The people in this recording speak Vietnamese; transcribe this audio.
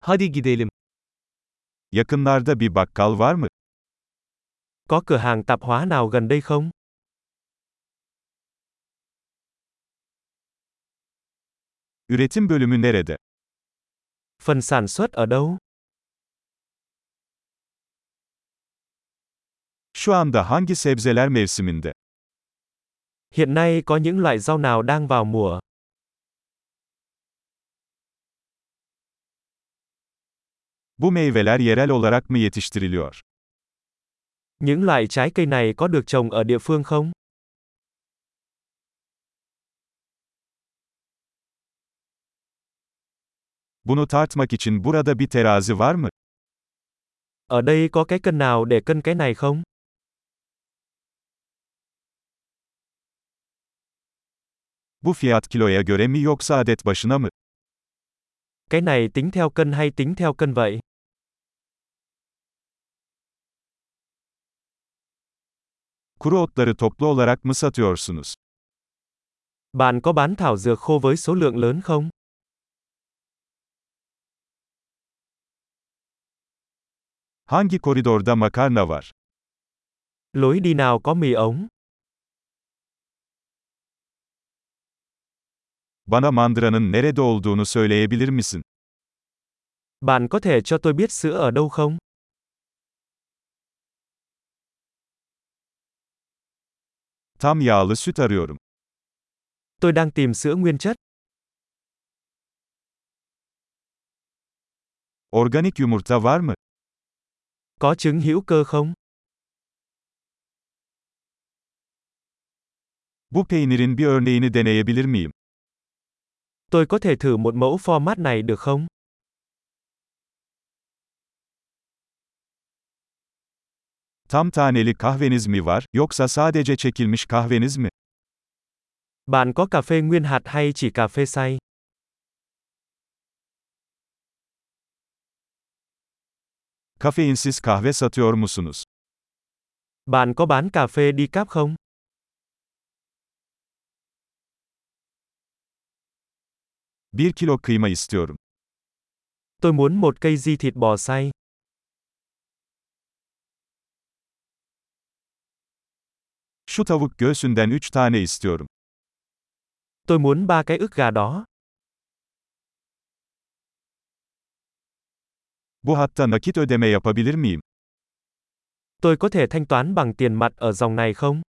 Hadi gidelim. Yakınlarda bir bakkal var mı? Có cửa hàng tạp hóa nào gần đây không? Üretim bölümü nerede? Phần sản xuất ở đâu? Şu anda hangi sebzeler mevsiminde? Hiện nay có những loại rau nào đang vào mùa? Bu meyveler yerel olarak mı yetiştiriliyor? Những loại trái cây này có được trồng ở địa phương không? Bunu tartmak için burada bir terazi var mı? Ở đây có cái cân nào để cân cái này không? Bu fiyat kiloya göre mi yoksa adet başına mı? Cái này tính theo cân hay tính theo cân vậy? Kuru otları toplu olarak mı satıyorsunuz? Bạn có bán thảo dược khô với số lượng lớn không? Hangi koridorda makarna var? Lối đi nào có mì ống? Bana mandıranın nerede olduğunu söyleyebilir misin? Bạn có thể cho tôi biết sữa ở đâu không? Tam yağlı süt arıyorum. Tôi đang tìm sữa nguyên chất. Organik yumurta var mı? Có trứng hữu cơ không? Bu peynirin bir örneğini deneyebilir miyim? Tôi có thể thử một mẫu format này được không? Tam taneli kahveniz mi var, yoksa sadece çekilmiş kahveniz mi? Bạn có cà phê nguyên hạt hay chỉ cà phê xay? Kafeinsiz kahve satıyor musunuz? Bạn có bán cà phê đi cáp không? Bir kilo kıyma istiyorum. Tôi muốn một cây di thịt bò xay. Şu tavuk göğsünden 3 tane istiyorum. Tôi muốn ba cái ức gà đó. Bu hatta nakit ödeme yapabilir miyim? Tôi có thể thanh toán bằng tiền mặt ở dòng này không?